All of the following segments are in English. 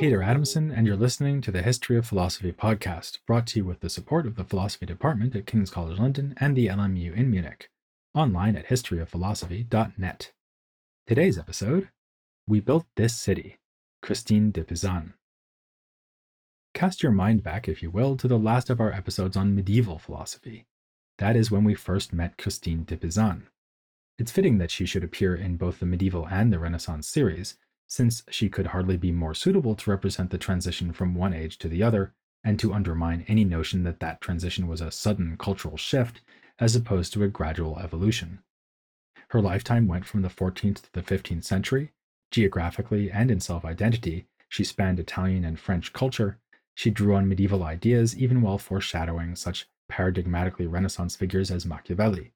Peter Adamson, and you're listening to the History of Philosophy podcast, brought to you with the support of the Philosophy Department at King's College London and the LMU in Munich, online at historyofphilosophy.net. Today's episode We Built This City, Christine de Pizan. Cast your mind back, if you will, to the last of our episodes on medieval philosophy. That is when we first met Christine de Pizan. It's fitting that she should appear in both the medieval and the Renaissance series, since she could hardly be more suitable to represent the transition from one age to the other, and to undermine any notion that that transition was a sudden cultural shift as opposed to a gradual evolution. Her lifetime went from the 14th to the 15th century. Geographically and in self identity, she spanned Italian and French culture. She drew on medieval ideas even while foreshadowing such paradigmatically Renaissance figures as Machiavelli.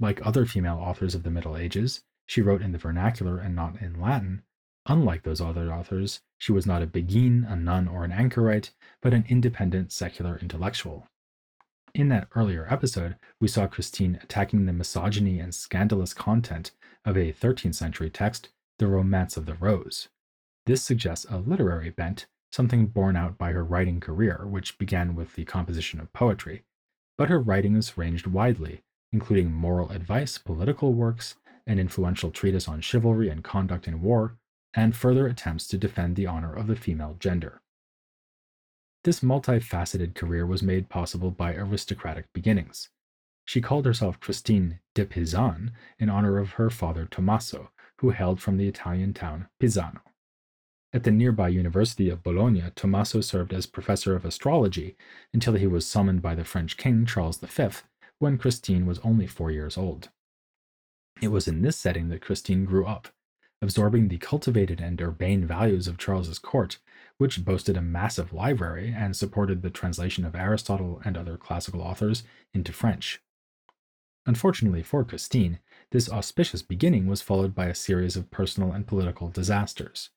Like other female authors of the Middle Ages, she wrote in the vernacular and not in Latin, Unlike those other authors, she was not a Beguine, a nun, or an anchorite, but an independent secular intellectual. In that earlier episode, we saw Christine attacking the misogyny and scandalous content of a 13th century text, The Romance of the Rose. This suggests a literary bent, something borne out by her writing career, which began with the composition of poetry. But her writings ranged widely, including moral advice, political works, an influential treatise on chivalry and conduct in war, and further attempts to defend the honor of the female gender. This multifaceted career was made possible by aristocratic beginnings. She called herself Christine de Pizan in honor of her father Tommaso, who hailed from the Italian town Pizzano. At the nearby University of Bologna, Tommaso served as professor of astrology until he was summoned by the French king Charles V when Christine was only four years old. It was in this setting that Christine grew up, absorbing the cultivated and urbane values of Charles's court, which boasted a massive library and supported the translation of Aristotle and other classical authors into French. Unfortunately for Christine, this auspicious beginning was followed by a series of personal and political disasters.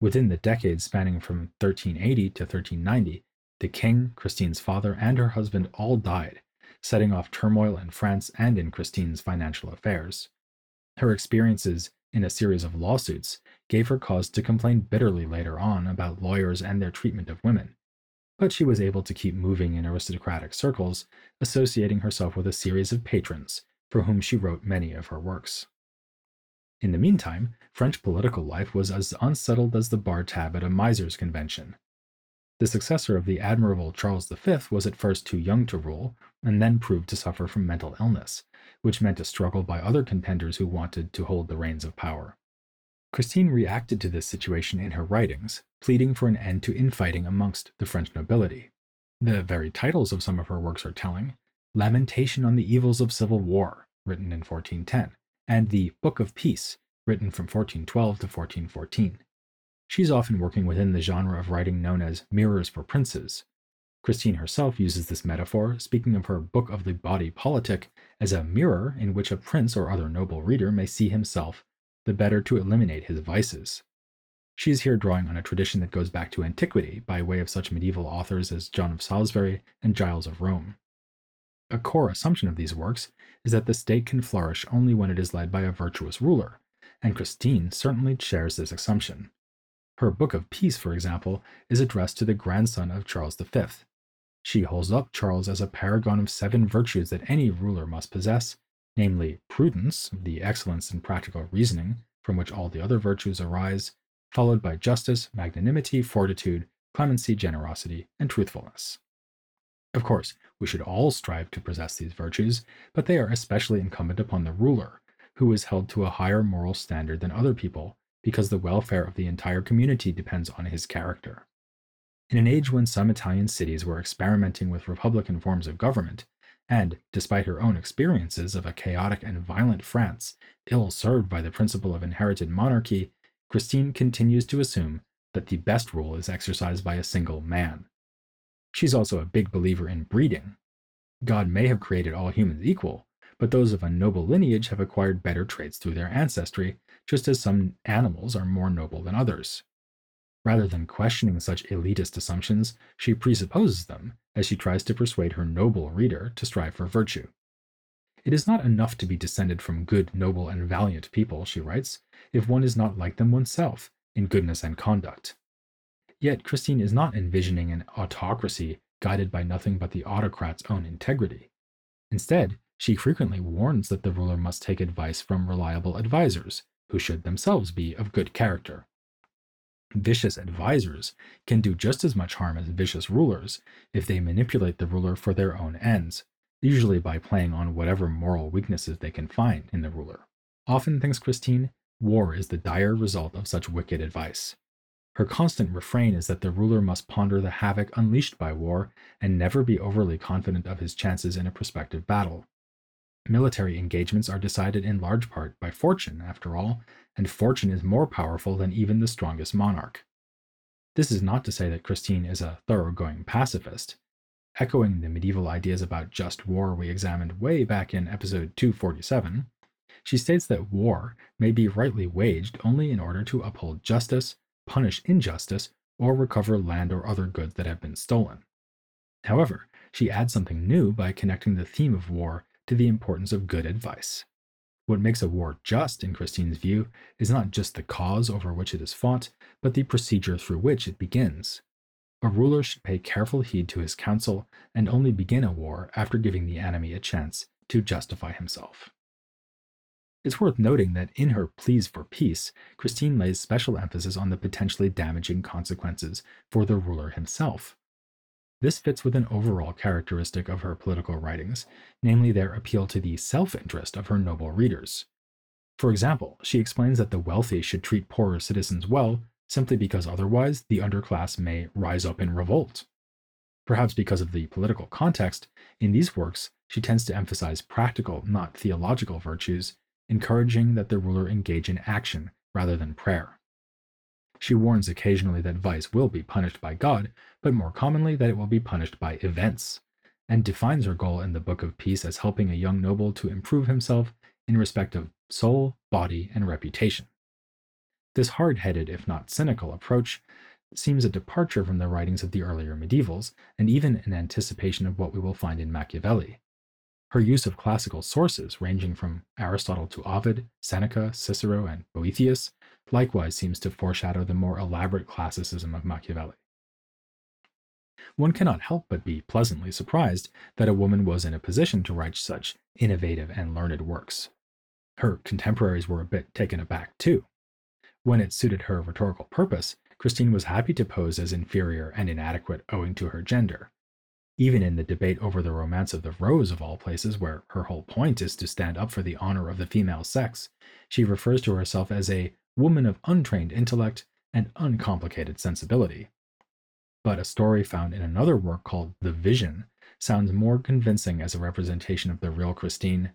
Within the decades spanning from 1380 to 1390, the king, Christine's father, and her husband all died, setting off turmoil in France and in Christine's financial affairs. Her experiences in a series of lawsuits, gave her cause to complain bitterly later on about lawyers and their treatment of women. But she was able to keep moving in aristocratic circles, associating herself with a series of patrons, for whom she wrote many of her works. In the meantime, French political life was as unsettled as the bar tab at a miser's convention. The successor of the admirable Charles V was at first too young to rule, and then proved to suffer from mental illness, which meant a struggle by other contenders who wanted to hold the reins of power. Christine reacted to this situation in her writings, pleading for an end to infighting amongst the French nobility. The very titles of some of her works are telling Lamentation on the Evils of Civil War, written in 1410, and the Book of Peace, written from 1412 to 1414. She's often working within the genre of writing known as Mirrors for Princes, Christine herself uses this metaphor, speaking of her Book of the Body Politic as a mirror in which a prince or other noble reader may see himself, the better to eliminate his vices. She is here drawing on a tradition that goes back to antiquity by way of such medieval authors as John of Salisbury and Giles of Rome. A core assumption of these works is that the state can flourish only when it is led by a virtuous ruler, and Christine certainly shares this assumption. Her Book of Peace, for example, is addressed to the grandson of Charles V, she holds up Charles as a paragon of seven virtues that any ruler must possess, namely prudence, the excellence in practical reasoning, from which all the other virtues arise, followed by justice, magnanimity, fortitude, clemency, generosity, and truthfulness. Of course, we should all strive to possess these virtues, but they are especially incumbent upon the ruler, who is held to a higher moral standard than other people because the welfare of the entire community depends on his character. In an age when some Italian cities were experimenting with republican forms of government, and, despite her own experiences of a chaotic and violent France, ill served by the principle of inherited monarchy, Christine continues to assume that the best rule is exercised by a single man. She's also a big believer in breeding. God may have created all humans equal, but those of a noble lineage have acquired better traits through their ancestry, just as some animals are more noble than others. Rather than questioning such elitist assumptions, she presupposes them as she tries to persuade her noble reader to strive for virtue. It is not enough to be descended from good, noble, and valiant people, she writes, if one is not like them oneself, in goodness and conduct. Yet Christine is not envisioning an autocracy guided by nothing but the autocrat's own integrity. Instead, she frequently warns that the ruler must take advice from reliable advisers, who should themselves be of good character. Vicious advisers can do just as much harm as vicious rulers if they manipulate the ruler for their own ends, usually by playing on whatever moral weaknesses they can find in the ruler. Often, thinks Christine, war is the dire result of such wicked advice. Her constant refrain is that the ruler must ponder the havoc unleashed by war and never be overly confident of his chances in a prospective battle. Military engagements are decided in large part by fortune, after all, and fortune is more powerful than even the strongest monarch. This is not to say that Christine is a thoroughgoing pacifist. Echoing the medieval ideas about just war we examined way back in episode 247, she states that war may be rightly waged only in order to uphold justice, punish injustice, or recover land or other goods that have been stolen. However, she adds something new by connecting the theme of war to the importance of good advice. What makes a war just, in Christine's view, is not just the cause over which it is fought, but the procedure through which it begins. A ruler should pay careful heed to his counsel and only begin a war after giving the enemy a chance to justify himself. It's worth noting that in her pleas for peace, Christine lays special emphasis on the potentially damaging consequences for the ruler himself. This fits with an overall characteristic of her political writings, namely their appeal to the self interest of her noble readers. For example, she explains that the wealthy should treat poorer citizens well simply because otherwise the underclass may rise up in revolt. Perhaps because of the political context, in these works she tends to emphasize practical, not theological virtues, encouraging that the ruler engage in action rather than prayer. She warns occasionally that vice will be punished by God, but more commonly that it will be punished by events, and defines her goal in the Book of Peace as helping a young noble to improve himself in respect of soul, body, and reputation. This hard headed, if not cynical, approach seems a departure from the writings of the earlier medievals, and even an anticipation of what we will find in Machiavelli. Her use of classical sources, ranging from Aristotle to Ovid, Seneca, Cicero, and Boethius, likewise seems to foreshadow the more elaborate classicism of Machiavelli. One cannot help but be pleasantly surprised that a woman was in a position to write such innovative and learned works. Her contemporaries were a bit taken aback, too. When it suited her rhetorical purpose, Christine was happy to pose as inferior and inadequate owing to her gender, even in the debate over the romance of the rose of all places, where her whole point is to stand up for the honor of the female sex, she refers to herself as a woman of untrained intellect and uncomplicated sensibility. But a story found in another work called The Vision sounds more convincing as a representation of the real Christine.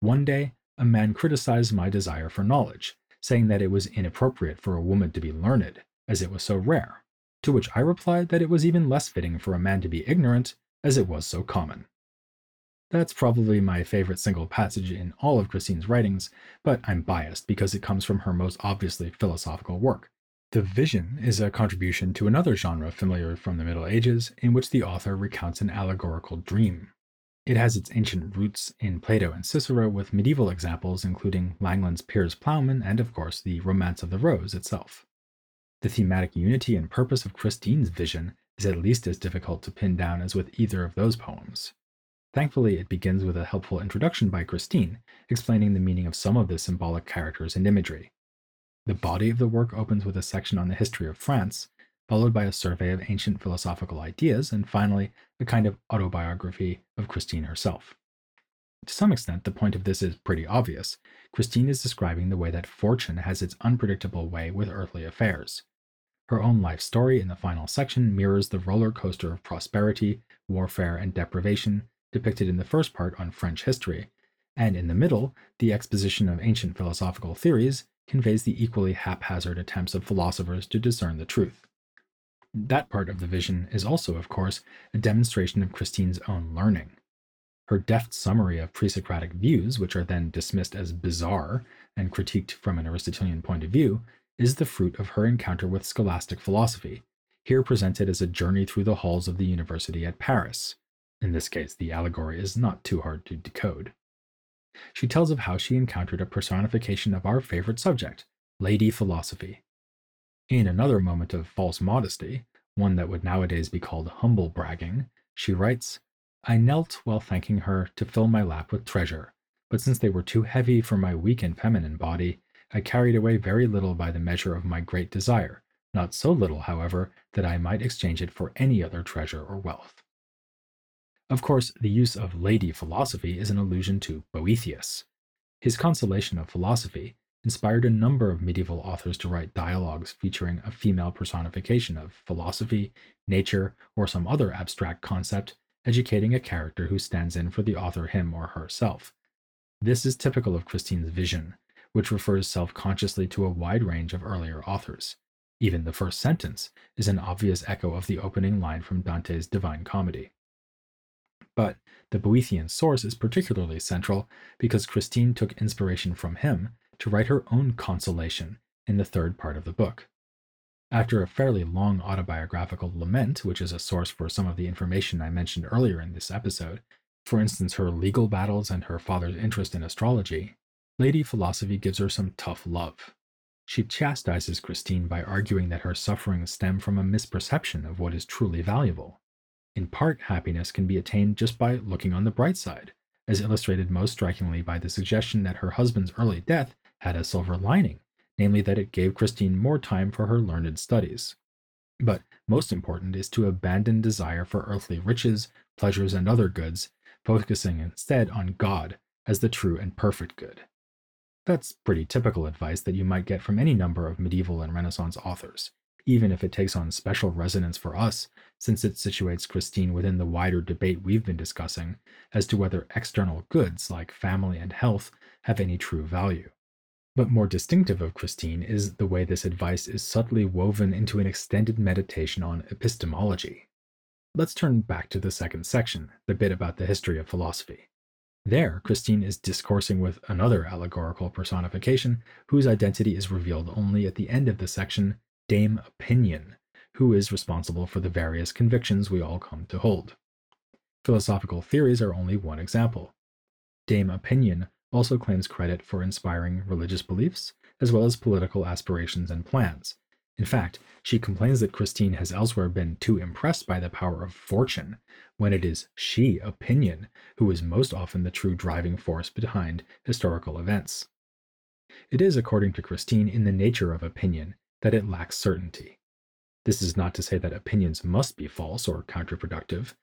One day, a man criticized my desire for knowledge, saying that it was inappropriate for a woman to be learned, as it was so rare. To which I replied that it was even less fitting for a man to be ignorant, as it was so common. That's probably my favorite single passage in all of Christine's writings, but I'm biased because it comes from her most obviously philosophical work. The Vision is a contribution to another genre familiar from the Middle Ages, in which the author recounts an allegorical dream. It has its ancient roots in Plato and Cicero, with medieval examples including Langland's Piers Plowman and, of course, the Romance of the Rose itself. The thematic unity and purpose of Christine's vision is at least as difficult to pin down as with either of those poems. Thankfully, it begins with a helpful introduction by Christine, explaining the meaning of some of the symbolic characters and imagery. The body of the work opens with a section on the history of France, followed by a survey of ancient philosophical ideas, and finally, a kind of autobiography of Christine herself. To some extent, the point of this is pretty obvious. Christine is describing the way that fortune has its unpredictable way with earthly affairs. Her own life story in the final section mirrors the roller coaster of prosperity, warfare, and deprivation depicted in the first part on French history, and in the middle, the exposition of ancient philosophical theories conveys the equally haphazard attempts of philosophers to discern the truth. That part of the vision is also, of course, a demonstration of Christine's own learning. Her deft summary of pre Socratic views, which are then dismissed as bizarre and critiqued from an Aristotelian point of view, is the fruit of her encounter with scholastic philosophy, here presented as a journey through the halls of the university at Paris. In this case, the allegory is not too hard to decode. She tells of how she encountered a personification of our favorite subject, Lady Philosophy. In another moment of false modesty, one that would nowadays be called humble bragging, she writes, I knelt while thanking her to fill my lap with treasure, but since they were too heavy for my weak and feminine body, I carried away very little by the measure of my great desire, not so little, however, that I might exchange it for any other treasure or wealth. Of course, the use of lady philosophy is an allusion to Boethius. His Consolation of Philosophy inspired a number of medieval authors to write dialogues featuring a female personification of philosophy, nature, or some other abstract concept, educating a character who stands in for the author him or herself. This is typical of Christine's vision, which refers self consciously to a wide range of earlier authors. Even the first sentence is an obvious echo of the opening line from Dante's Divine Comedy. But the Boethian source is particularly central because Christine took inspiration from him to write her own consolation in the third part of the book. After a fairly long autobiographical lament, which is a source for some of the information I mentioned earlier in this episode, for instance, her legal battles and her father's interest in astrology, Lady Philosophy gives her some tough love. She chastises Christine by arguing that her sufferings stem from a misperception of what is truly valuable. In part, happiness can be attained just by looking on the bright side, as illustrated most strikingly by the suggestion that her husband's early death had a silver lining, namely that it gave Christine more time for her learned studies. But most important is to abandon desire for earthly riches, pleasures, and other goods, focusing instead on God as the true and perfect good. That's pretty typical advice that you might get from any number of medieval and Renaissance authors, even if it takes on special resonance for us, since it situates Christine within the wider debate we've been discussing as to whether external goods like family and health have any true value. But more distinctive of Christine is the way this advice is subtly woven into an extended meditation on epistemology. Let's turn back to the second section, the bit about the history of philosophy. There, Christine is discoursing with another allegorical personification whose identity is revealed only at the end of the section, Dame Opinion, who is responsible for the various convictions we all come to hold. Philosophical theories are only one example. Dame Opinion also claims credit for inspiring religious beliefs, as well as political aspirations and plans. In fact, she complains that Christine has elsewhere been too impressed by the power of fortune, when it is she, opinion, who is most often the true driving force behind historical events. It is, according to Christine, in the nature of opinion that it lacks certainty. This is not to say that opinions must be false or counterproductive.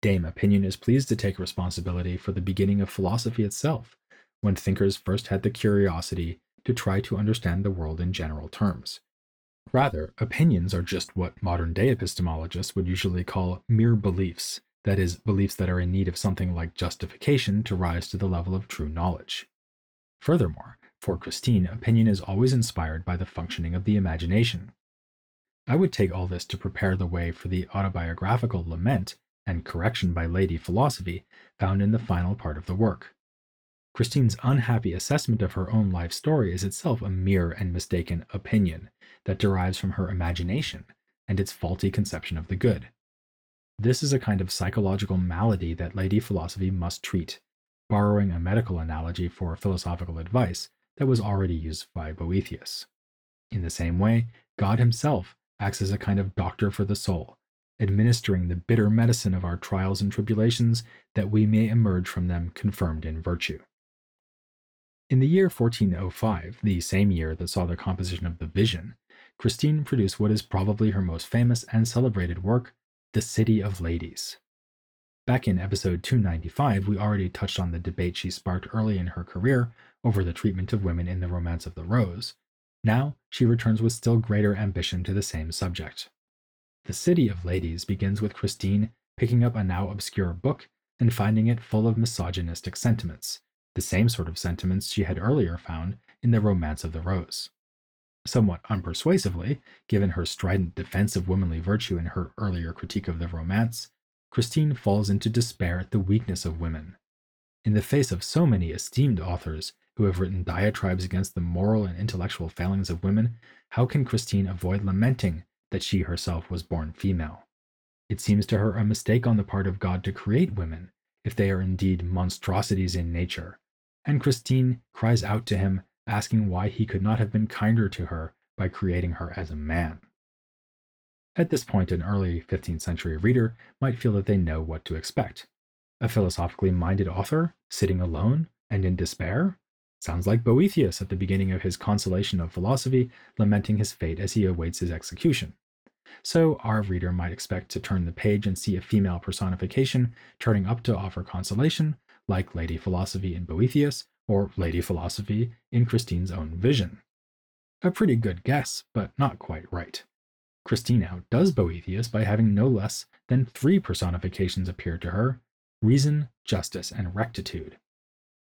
Dame Opinion is pleased to take responsibility for the beginning of philosophy itself, when thinkers first had the curiosity to try to understand the world in general terms. Rather, opinions are just what modern day epistemologists would usually call mere beliefs, that is, beliefs that are in need of something like justification to rise to the level of true knowledge. Furthermore, for Christine, opinion is always inspired by the functioning of the imagination. I would take all this to prepare the way for the autobiographical lament and correction by Lady Philosophy found in the final part of the work. Christine's unhappy assessment of her own life story is itself a mere and mistaken opinion that derives from her imagination and its faulty conception of the good. This is a kind of psychological malady that Lady Philosophy must treat, borrowing a medical analogy for philosophical advice that was already used by Boethius. In the same way, God Himself acts as a kind of doctor for the soul, administering the bitter medicine of our trials and tribulations that we may emerge from them confirmed in virtue. In the year 1405, the same year that saw the composition of the Vision, Christine produced what is probably her most famous and celebrated work, The City of Ladies. Back in episode 295, we already touched on the debate she sparked early in her career over the treatment of women in the Romance of the Rose. Now, she returns with still greater ambition to the same subject. The City of Ladies begins with Christine picking up a now obscure book and finding it full of misogynistic sentiments, the same sort of sentiments she had earlier found in the Romance of the Rose. Somewhat unpersuasively, given her strident defense of womanly virtue in her earlier critique of the romance, Christine falls into despair at the weakness of women. In the face of so many esteemed authors who have written diatribes against the moral and intellectual failings of women, how can Christine avoid lamenting that she herself was born female? It seems to her a mistake on the part of God to create women, if they are indeed monstrosities in nature, and Christine cries out to him, asking why he could not have been kinder to her by creating her as a man. At this point, an early 15th century reader might feel that they know what to expect. A philosophically minded author, sitting alone and in despair? Sounds like Boethius at the beginning of his Consolation of Philosophy, lamenting his fate as he awaits his execution. So, our reader might expect to turn the page and see a female personification turning up to offer consolation, like Lady Philosophy in Boethius or Lady Philosophy in Christine's own vision. A pretty good guess, but not quite right. Christine outdoes Boethius by having no less than three personifications appear to her reason, justice, and rectitude.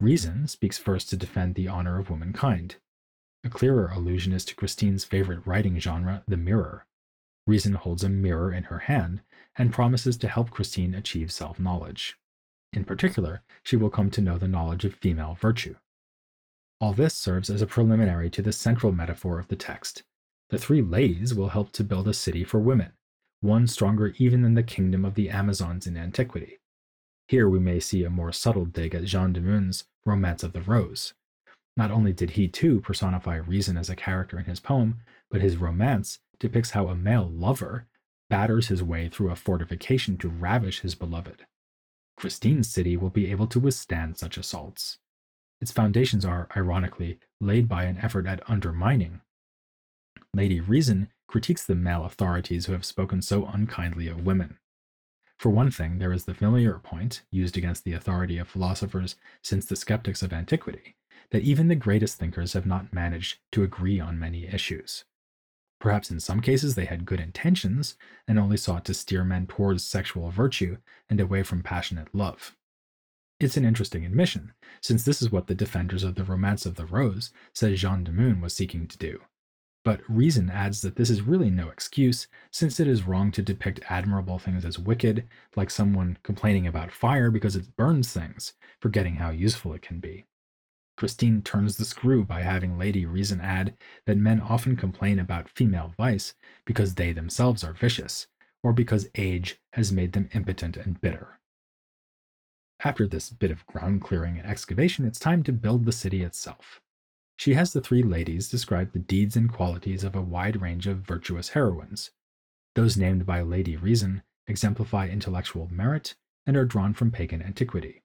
Reason speaks first to defend the honor of womankind. A clearer allusion is to Christine's favorite writing genre, the mirror. Reason holds a mirror in her hand and promises to help Christine achieve self knowledge. In particular, she will come to know the knowledge of female virtue. All this serves as a preliminary to the central metaphor of the text. The three ladies will help to build a city for women, one stronger even than the kingdom of the Amazons in antiquity. Here we may see a more subtle dig at Jean de Meun's Romance of the Rose. Not only did he too personify reason as a character in his poem, but his romance depicts how a male lover batters his way through a fortification to ravish his beloved. Christine's city will be able to withstand such assaults. Its foundations are, ironically, laid by an effort at undermining. Lady Reason critiques the male authorities who have spoken so unkindly of women. For one thing, there is the familiar point, used against the authority of philosophers since the skeptics of antiquity, that even the greatest thinkers have not managed to agree on many issues. Perhaps in some cases they had good intentions and only sought to steer men towards sexual virtue and away from passionate love. It's an interesting admission, since this is what the defenders of the Romance of the Rose said Jean de Meun was seeking to do. But reason adds that this is really no excuse, since it is wrong to depict admirable things as wicked, like someone complaining about fire because it burns things, forgetting how useful it can be. Christine turns the screw by having Lady Reason add that men often complain about female vice because they themselves are vicious, or because age has made them impotent and bitter. After this bit of ground clearing and excavation, it's time to build the city itself. She has the three ladies describe the deeds and qualities of a wide range of virtuous heroines. Those named by Lady Reason exemplify intellectual merit and are drawn from pagan antiquity.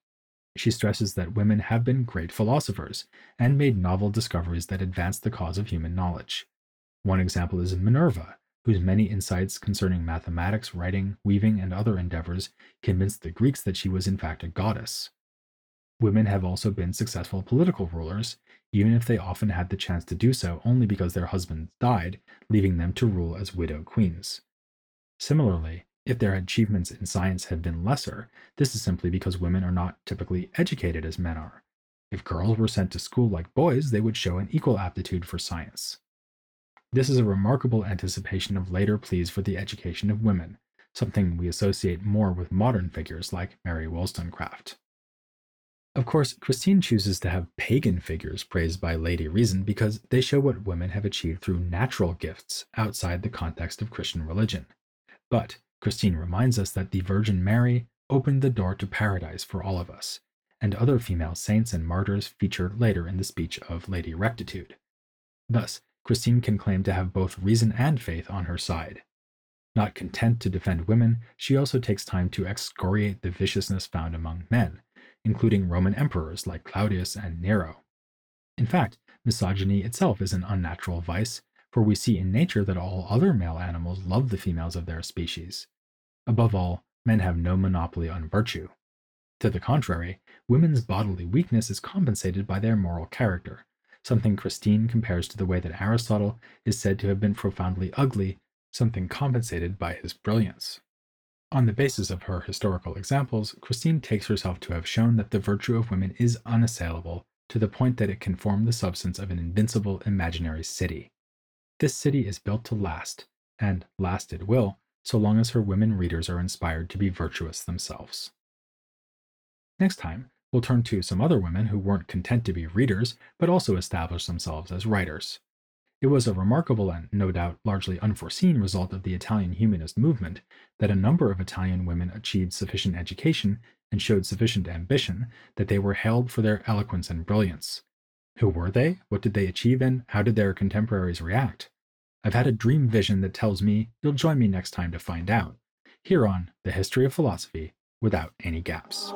She stresses that women have been great philosophers and made novel discoveries that advance the cause of human knowledge. One example is Minerva, whose many insights concerning mathematics, writing, weaving, and other endeavors convinced the Greeks that she was in fact a goddess. Women have also been successful political rulers, even if they often had the chance to do so only because their husbands died, leaving them to rule as widow queens. Similarly, if their achievements in science had been lesser, this is simply because women are not typically educated as men are. If girls were sent to school like boys, they would show an equal aptitude for science. This is a remarkable anticipation of later pleas for the education of women, something we associate more with modern figures like Mary Wollstonecraft. Of course, Christine chooses to have pagan figures praised by Lady Reason because they show what women have achieved through natural gifts outside the context of Christian religion. But Christine reminds us that the Virgin Mary opened the door to paradise for all of us, and other female saints and martyrs featured later in the speech of Lady Rectitude. Thus, Christine can claim to have both reason and faith on her side. Not content to defend women, she also takes time to excoriate the viciousness found among men including Roman emperors like Claudius and Nero. In fact, misogyny itself is an unnatural vice, for we see in nature that all other male animals love the females of their species. Above all, men have no monopoly on virtue. To the contrary, women's bodily weakness is compensated by their moral character, something Christine compares to the way that Aristotle is said to have been profoundly ugly, something compensated by his brilliance. On the basis of her historical examples, Christine takes herself to have shown that the virtue of women is unassailable to the point that it can form the substance of an invincible imaginary city. This city is built to last, and last it will, so long as her women readers are inspired to be virtuous themselves. Next time, we'll turn to some other women who weren't content to be readers, but also established themselves as writers. It was a remarkable and, no doubt, largely unforeseen result of the Italian humanist movement that a number of Italian women achieved sufficient education and showed sufficient ambition that they were hailed for their eloquence and brilliance. Who were they? What did they achieve, and how did their contemporaries react? I've had a dream vision that tells me you'll join me next time to find out, here on The History of Philosophy Without Any Gaps.